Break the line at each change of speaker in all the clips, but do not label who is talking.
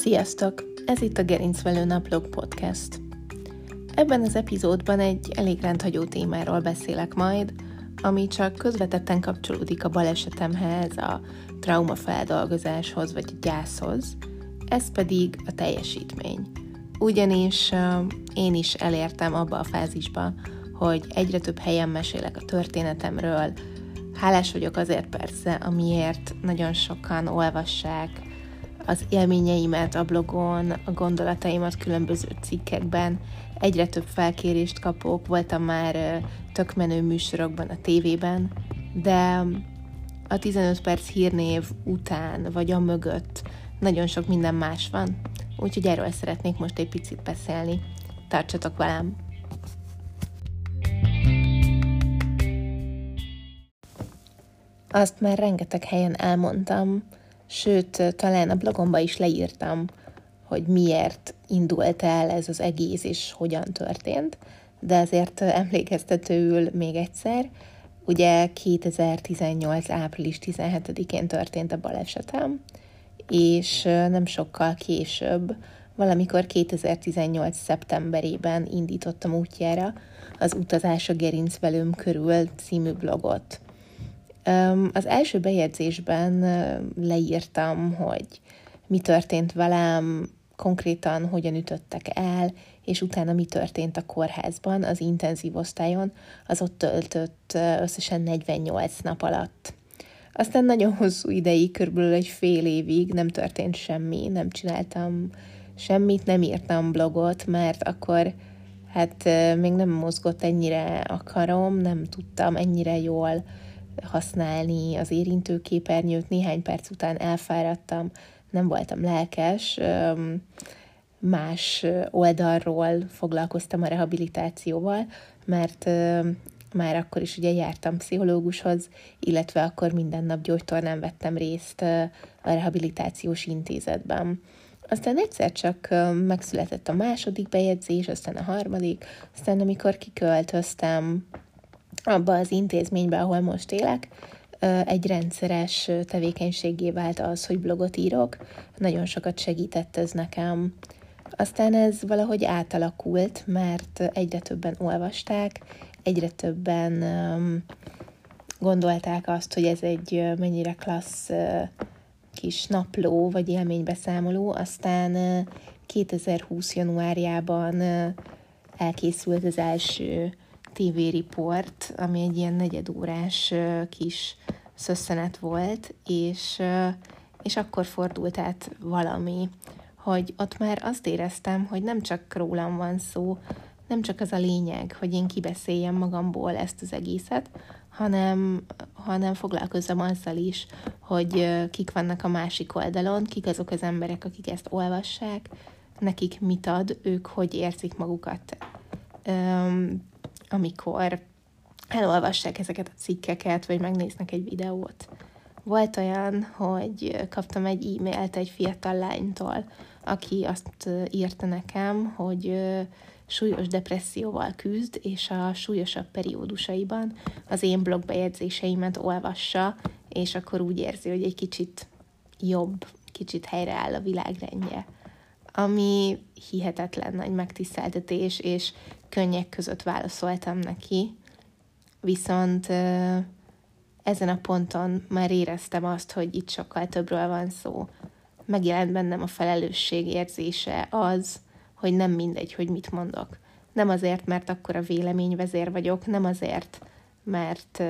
Sziasztok! Ez itt a Gerincvelő Naplog Podcast. Ebben az epizódban egy elég rendhagyó témáról beszélek majd, ami csak közvetetten kapcsolódik a balesetemhez, a traumafeldolgozáshoz vagy a gyászhoz, ez pedig a teljesítmény. Ugyanis én is elértem abba a fázisba, hogy egyre több helyen mesélek a történetemről, Hálás vagyok azért persze, amiért nagyon sokan olvassák az élményeimet a blogon, a gondolataimat különböző cikkekben. Egyre több felkérést kapok, voltam már tök menő műsorokban a tévében, de a 15 perc hírnév után, vagy a mögött nagyon sok minden más van, úgyhogy erről szeretnék most egy picit beszélni. Tartsatok velem! Azt már rengeteg helyen elmondtam, sőt, talán a blogomba is leírtam, hogy miért indult el ez az egész, és hogyan történt, de azért emlékeztetőül még egyszer, ugye 2018. április 17-én történt a balesetem, és nem sokkal később, valamikor 2018. szeptemberében indítottam útjára az Utazás a gerincvelőm körül című blogot. Az első bejegyzésben leírtam, hogy mi történt velem, konkrétan hogyan ütöttek el, és utána mi történt a kórházban, az intenzív osztályon, az ott töltött összesen 48 nap alatt. Aztán nagyon hosszú ideig, körülbelül egy fél évig nem történt semmi, nem csináltam semmit, nem írtam blogot, mert akkor hát még nem mozgott ennyire a karom, nem tudtam ennyire jól használni az érintőképernyőt, néhány perc után elfáradtam, nem voltam lelkes, más oldalról foglalkoztam a rehabilitációval, mert már akkor is ugye jártam pszichológushoz, illetve akkor minden nap gyógytornán vettem részt a rehabilitációs intézetben. Aztán egyszer csak megszületett a második bejegyzés, aztán a harmadik, aztán amikor kiköltöztem abba az intézménybe, ahol most élek, egy rendszeres tevékenységé vált az, hogy blogot írok. Nagyon sokat segített ez nekem. Aztán ez valahogy átalakult, mert egyre többen olvasták, egyre többen gondolták azt, hogy ez egy mennyire klassz kis napló vagy élménybeszámoló. Aztán 2020. januárjában elkészült az első TV Report, ami egy ilyen negyedórás kis szösszenet volt, és, és akkor fordult át valami, hogy ott már azt éreztem, hogy nem csak rólam van szó, nem csak az a lényeg, hogy én kibeszéljem magamból ezt az egészet, hanem, hanem foglalkozzam azzal is, hogy kik vannak a másik oldalon, kik azok az emberek, akik ezt olvassák, nekik mit ad, ők hogy érzik magukat amikor elolvassák ezeket a cikkeket, vagy megnéznek egy videót. Volt olyan, hogy kaptam egy e-mailt egy fiatal lánytól, aki azt írta nekem, hogy súlyos depresszióval küzd, és a súlyosabb periódusaiban az én blogbejegyzéseimet olvassa, és akkor úgy érzi, hogy egy kicsit jobb, kicsit helyreáll a világrendje. Ami hihetetlen nagy megtiszteltetés, és könnyek között válaszoltam neki, viszont ezen a ponton már éreztem azt, hogy itt sokkal többről van szó. Megjelent bennem a felelősség érzése az, hogy nem mindegy, hogy mit mondok. Nem azért, mert akkor a véleményvezér vagyok, nem azért, mert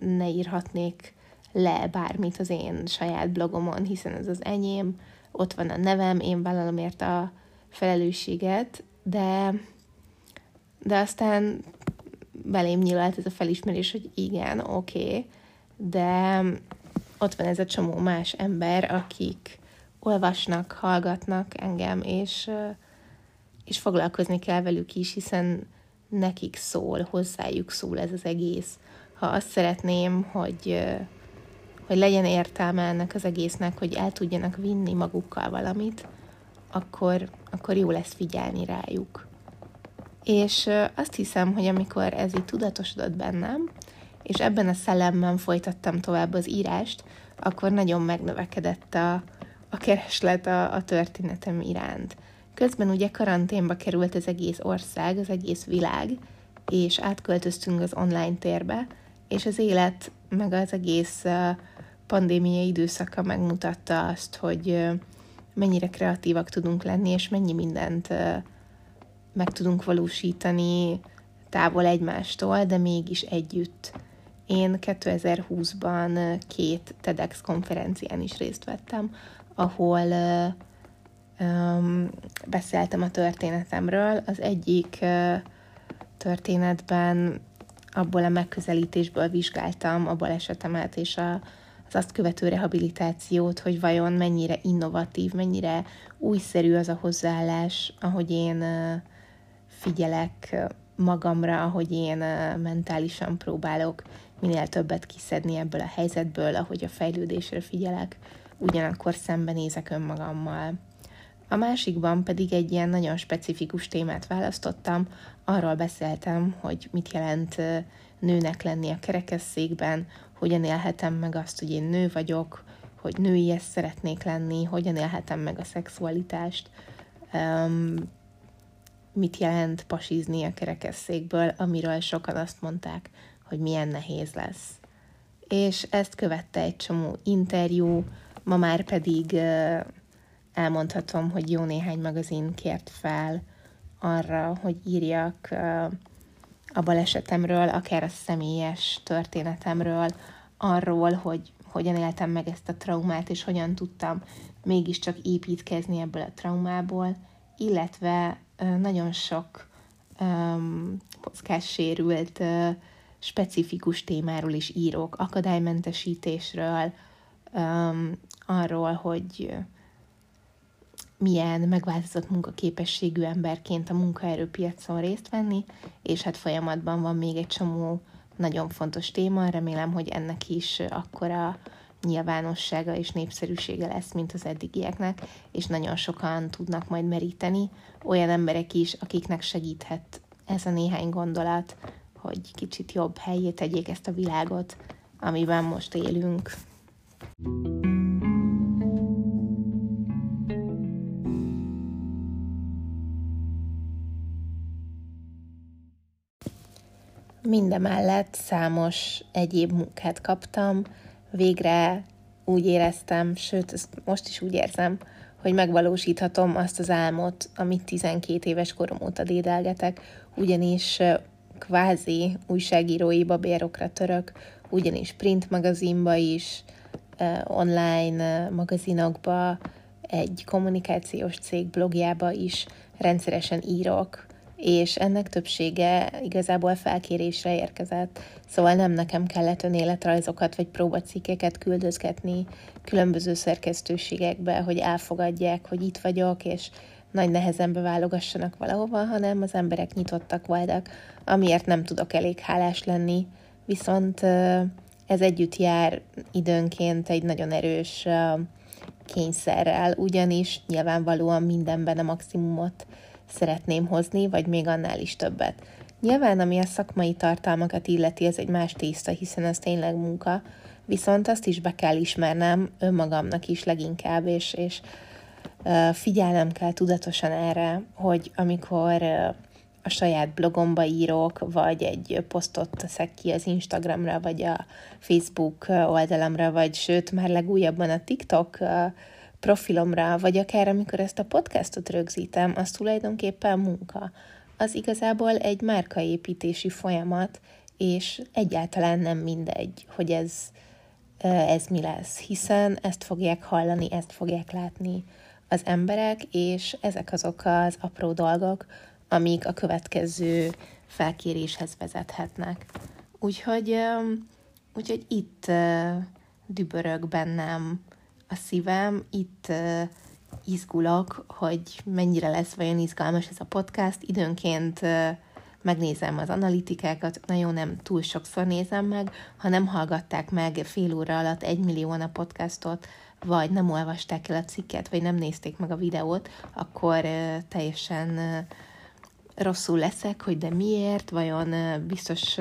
ne írhatnék le bármit az én saját blogomon, hiszen ez az enyém, ott van a nevem, én vállalom ért a felelősséget, de de aztán belém nyilvált ez a felismerés, hogy igen, oké, okay, de ott van ez a csomó más ember, akik olvasnak, hallgatnak engem, és, és foglalkozni kell velük is, hiszen nekik szól, hozzájuk szól ez az egész. Ha azt szeretném, hogy, hogy legyen értelme ennek az egésznek, hogy el tudjanak vinni magukkal valamit, akkor, akkor jó lesz figyelni rájuk. És azt hiszem, hogy amikor ez így tudatosodott bennem, és ebben a szellemben folytattam tovább az írást, akkor nagyon megnövekedett a, a kereslet a, a történetem iránt. Közben ugye karanténba került az egész ország, az egész világ, és átköltöztünk az online térbe, és az élet, meg az egész pandémia időszaka megmutatta azt, hogy mennyire kreatívak tudunk lenni, és mennyi mindent meg tudunk valósítani távol egymástól, de mégis együtt. Én 2020-ban két TEDx konferencián is részt vettem, ahol um, beszéltem a történetemről. Az egyik uh, történetben abból a megközelítésből vizsgáltam a balesetemet és a, az azt követő rehabilitációt, hogy vajon mennyire innovatív, mennyire újszerű az a hozzáállás, ahogy én uh, figyelek magamra, ahogy én mentálisan próbálok minél többet kiszedni ebből a helyzetből, ahogy a fejlődésre figyelek, ugyanakkor szembenézek önmagammal. A másikban pedig egy ilyen nagyon specifikus témát választottam, arról beszéltem, hogy mit jelent nőnek lenni a kerekesszékben, hogyan élhetem meg azt, hogy én nő vagyok, hogy női ezt szeretnék lenni, hogyan élhetem meg a szexualitást, um, mit jelent pasizni a kerekesszékből, amiről sokan azt mondták, hogy milyen nehéz lesz. És ezt követte egy csomó interjú, ma már pedig elmondhatom, hogy jó néhány magazin kért fel arra, hogy írjak a balesetemről, akár a személyes történetemről, arról, hogy hogyan éltem meg ezt a traumát, és hogyan tudtam mégiscsak építkezni ebből a traumából, illetve nagyon sok um, mozgássérült specifikus témáról is írok, akadálymentesítésről, arról, hogy milyen megváltozott munkaképességű emberként a munkaerőpiacon részt venni, és hát folyamatban van még egy csomó nagyon fontos téma, remélem, hogy ennek is akkora nyilvánossága és népszerűsége lesz, mint az eddigieknek, és nagyon sokan tudnak majd meríteni, olyan emberek is, akiknek segíthet ez a néhány gondolat, hogy kicsit jobb helyé tegyék ezt a világot, amiben most élünk. Mindemellett számos egyéb munkát kaptam, végre úgy éreztem, sőt, ezt most is úgy érzem, hogy megvalósíthatom azt az álmot, amit 12 éves korom óta dédelgetek, ugyanis kvázi újságírói babérokra török, ugyanis print magazinba is, online magazinokba, egy kommunikációs cég blogjába is rendszeresen írok, és ennek többsége igazából felkérésre érkezett, szóval nem nekem kellett önéletrajzokat vagy próbacikkeket küldözgetni különböző szerkesztőségekbe, hogy elfogadják, hogy itt vagyok, és nagy nehezen beválogassanak valahova, hanem az emberek nyitottak voltak, amiért nem tudok elég hálás lenni, viszont ez együtt jár időnként egy nagyon erős kényszerrel, ugyanis nyilvánvalóan mindenben a maximumot szeretném hozni, vagy még annál is többet. Nyilván, ami a szakmai tartalmakat illeti, ez egy más tészta, hiszen ez tényleg munka, viszont azt is be kell ismernem önmagamnak is leginkább, és, és figyelnem kell tudatosan erre, hogy amikor a saját blogomba írok, vagy egy posztot teszek ki az Instagramra, vagy a Facebook oldalamra, vagy sőt, már legújabban a TikTok profilomra, vagy akár amikor ezt a podcastot rögzítem, az tulajdonképpen munka. Az igazából egy márkaépítési folyamat, és egyáltalán nem mindegy, hogy ez, ez mi lesz, hiszen ezt fogják hallani, ezt fogják látni az emberek, és ezek azok az apró dolgok, amik a következő felkéréshez vezethetnek. Úgyhogy, úgyhogy itt dübörög bennem a szívem, itt izgulok, hogy mennyire lesz vajon izgalmas ez a podcast. Időnként megnézem az analitikákat, nagyon nem túl sokszor nézem meg, ha nem hallgatták meg fél óra alatt egy millió a podcastot, vagy nem olvasták el a cikket, vagy nem nézték meg a videót, akkor teljesen rosszul leszek, hogy de miért, vajon biztos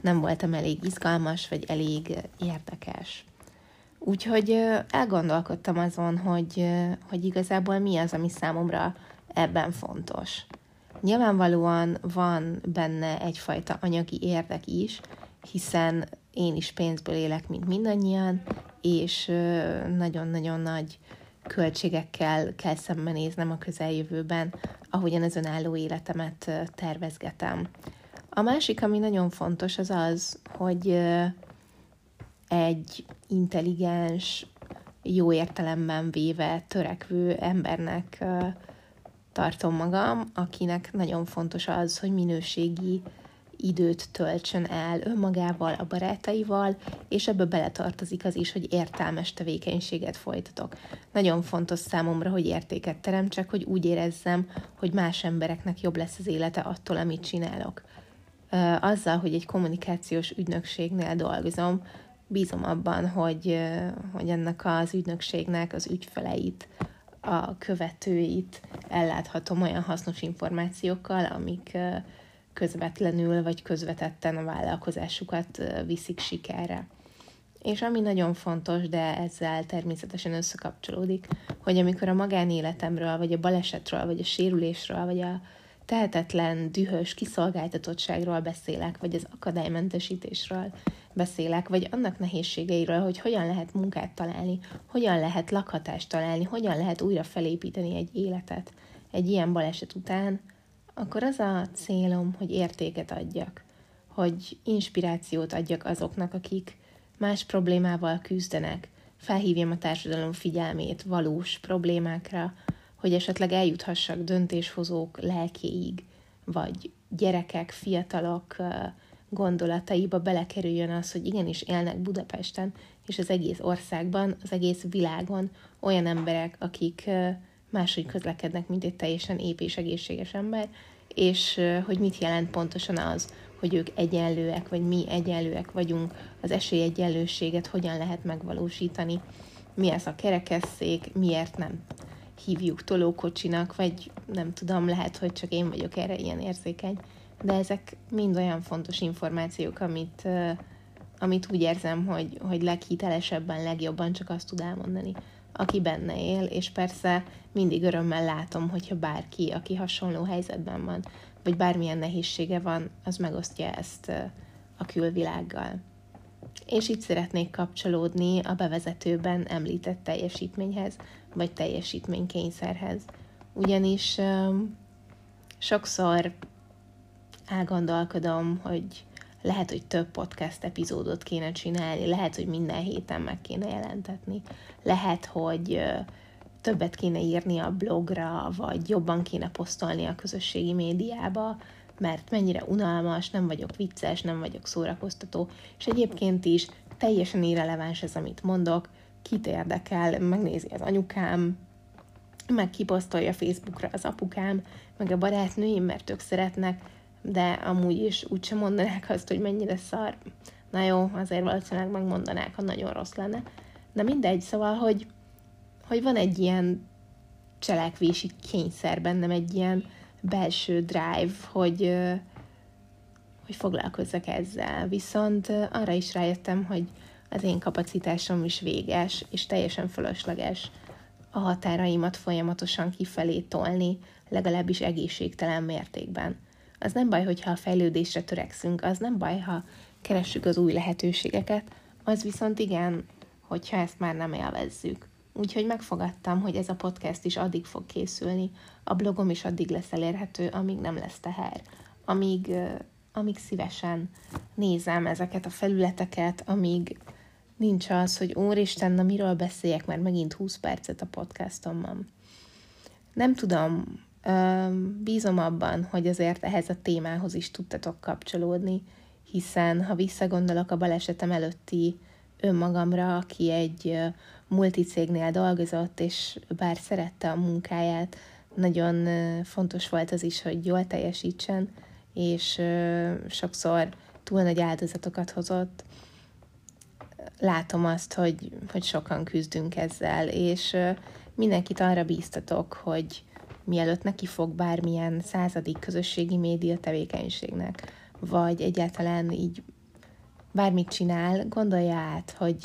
nem voltam elég izgalmas, vagy elég érdekes. Úgyhogy elgondolkodtam azon, hogy, hogy igazából mi az, ami számomra ebben fontos. Nyilvánvalóan van benne egyfajta anyagi érdek is, hiszen én is pénzből élek, mint mindannyian, és nagyon-nagyon nagy költségekkel kell szembenéznem a közeljövőben, ahogyan az önálló életemet tervezgetem. A másik, ami nagyon fontos, az az, hogy egy intelligens, jó értelemben véve törekvő embernek tartom magam, akinek nagyon fontos az, hogy minőségi időt töltsön el önmagával, a barátaival, és ebbe beletartozik az is, hogy értelmes tevékenységet folytatok. Nagyon fontos számomra, hogy értéket teremtsek, hogy úgy érezzem, hogy más embereknek jobb lesz az élete attól, amit csinálok. Azzal, hogy egy kommunikációs ügynökségnél dolgozom, bízom abban, hogy, hogy ennek az ügynökségnek az ügyfeleit, a követőit elláthatom olyan hasznos információkkal, amik közvetlenül vagy közvetetten a vállalkozásukat viszik sikerre. És ami nagyon fontos, de ezzel természetesen összekapcsolódik, hogy amikor a magánéletemről, vagy a balesetről, vagy a sérülésről, vagy a tehetetlen, dühös kiszolgáltatottságról beszélek, vagy az akadálymentesítésről beszélek, vagy annak nehézségeiről, hogy hogyan lehet munkát találni, hogyan lehet lakhatást találni, hogyan lehet újra felépíteni egy életet egy ilyen baleset után, akkor az a célom, hogy értéket adjak, hogy inspirációt adjak azoknak, akik más problémával küzdenek, felhívjam a társadalom figyelmét valós problémákra, hogy esetleg eljuthassak döntéshozók lelkéig, vagy gyerekek, fiatalok gondolataiba belekerüljön az, hogy igenis élnek Budapesten, és az egész országban, az egész világon olyan emberek, akik máshogy közlekednek, mint egy teljesen ép és egészséges ember, és hogy mit jelent pontosan az, hogy ők egyenlőek, vagy mi egyenlőek vagyunk, az esélyegyenlőséget hogyan lehet megvalósítani, mi ez a kerekesszék, miért nem hívjuk tolókocsinak, vagy nem tudom, lehet, hogy csak én vagyok erre ilyen érzékeny, de ezek mind olyan fontos információk, amit, amit úgy érzem, hogy, hogy leghitelesebben, legjobban csak azt tud elmondani, aki benne él, és persze mindig örömmel látom, hogyha bárki, aki hasonló helyzetben van, vagy bármilyen nehézsége van, az megosztja ezt a külvilággal. És itt szeretnék kapcsolódni a bevezetőben említett teljesítményhez, vagy teljesítménykényszerhez. Ugyanis sokszor elgondolkodom, hogy lehet, hogy több podcast epizódot kéne csinálni, lehet, hogy minden héten meg kéne jelentetni, lehet, hogy többet kéne írni a blogra, vagy jobban kéne posztolni a közösségi médiába, mert mennyire unalmas, nem vagyok vicces, nem vagyok szórakoztató, és egyébként is teljesen irreleváns ez, amit mondok, kit érdekel, megnézi az anyukám, meg kiposztolja Facebookra az apukám, meg a barátnőim, mert ők szeretnek, de amúgy is úgysem mondanák azt, hogy mennyire szar. Na jó, azért valószínűleg megmondanák, ha nagyon rossz lenne. De mindegy, szóval, hogy, hogy van egy ilyen cselekvési kényszer bennem, egy ilyen belső drive, hogy, hogy foglalkozzak ezzel. Viszont arra is rájöttem, hogy az én kapacitásom is véges, és teljesen fölösleges a határaimat folyamatosan kifelé tolni, legalábbis egészségtelen mértékben. Az nem baj, hogyha a fejlődésre törekszünk, az nem baj, ha keressük az új lehetőségeket, az viszont igen, hogyha ezt már nem élvezzük. Úgyhogy megfogadtam, hogy ez a podcast is addig fog készülni, a blogom is addig lesz elérhető, amíg nem lesz teher, amíg, amíg szívesen nézem ezeket a felületeket, amíg nincs az, hogy úristen, na miről beszéljek, mert megint 20 percet a podcastomban. Nem tudom, bízom abban, hogy azért ehhez a témához is tudtatok kapcsolódni, hiszen ha visszagondolok a balesetem előtti önmagamra, aki egy multicégnél dolgozott, és bár szerette a munkáját, nagyon fontos volt az is, hogy jól teljesítsen, és sokszor túl nagy áldozatokat hozott. Látom azt, hogy, hogy sokan küzdünk ezzel, és mindenkit arra bíztatok, hogy mielőtt neki fog bármilyen századik közösségi média tevékenységnek, vagy egyáltalán így bármit csinál, gondolja át, hogy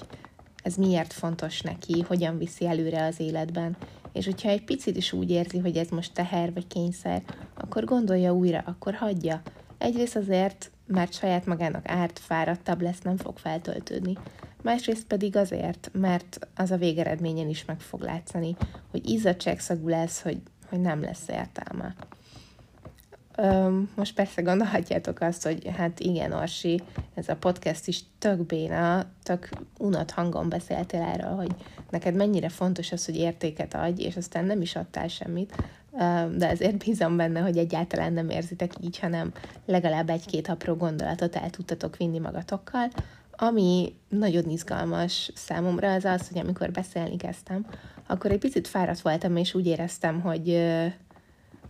ez miért fontos neki, hogyan viszi előre az életben. És hogyha egy picit is úgy érzi, hogy ez most teher vagy kényszer, akkor gondolja újra, akkor hagyja. Egyrészt azért, mert saját magának árt, fáradtabb lesz, nem fog feltöltődni. Másrészt pedig azért, mert az a végeredményen is meg fog látszani, hogy izzadságszagú lesz, hogy, hogy nem lesz értelme. Most persze gondolhatjátok azt, hogy hát igen, Orsi, ez a podcast is tök béna, tök unott hangon beszéltél erről, hogy neked mennyire fontos az, hogy értéket adj, és aztán nem is adtál semmit, de ezért bízom benne, hogy egyáltalán nem érzitek így, hanem legalább egy-két apró gondolatot el tudtatok vinni magatokkal. Ami nagyon izgalmas számomra az az, hogy amikor beszélni kezdtem, akkor egy picit fáradt voltam, és úgy éreztem, hogy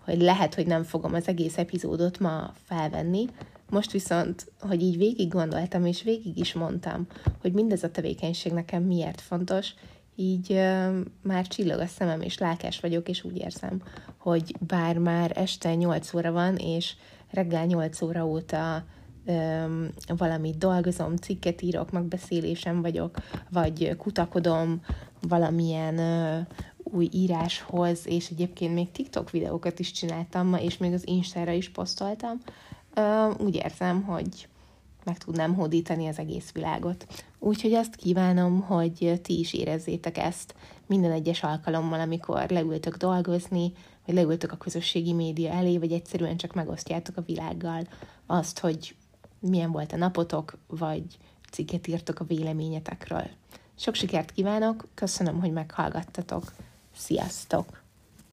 hogy lehet, hogy nem fogom az egész epizódot ma felvenni, most viszont, hogy így végig gondoltam, és végig is mondtam, hogy mindez a tevékenység nekem miért fontos, így uh, már csillog a szemem, és lelkes vagyok, és úgy érzem, hogy bár már este 8 óra van, és reggel 8 óra óta um, valamit dolgozom, cikket írok, megbeszélésem vagyok, vagy kutakodom valamilyen uh, új íráshoz, és egyébként még TikTok videókat is csináltam és még az Instára is posztoltam, úgy érzem, hogy meg tudnám hódítani az egész világot. Úgyhogy azt kívánom, hogy ti is érezzétek ezt minden egyes alkalommal, amikor leültök dolgozni, vagy leültök a közösségi média elé, vagy egyszerűen csak megosztjátok a világgal azt, hogy milyen volt a napotok, vagy cikket írtok a véleményetekről. Sok sikert kívánok, köszönöm, hogy meghallgattatok. Sziasztok!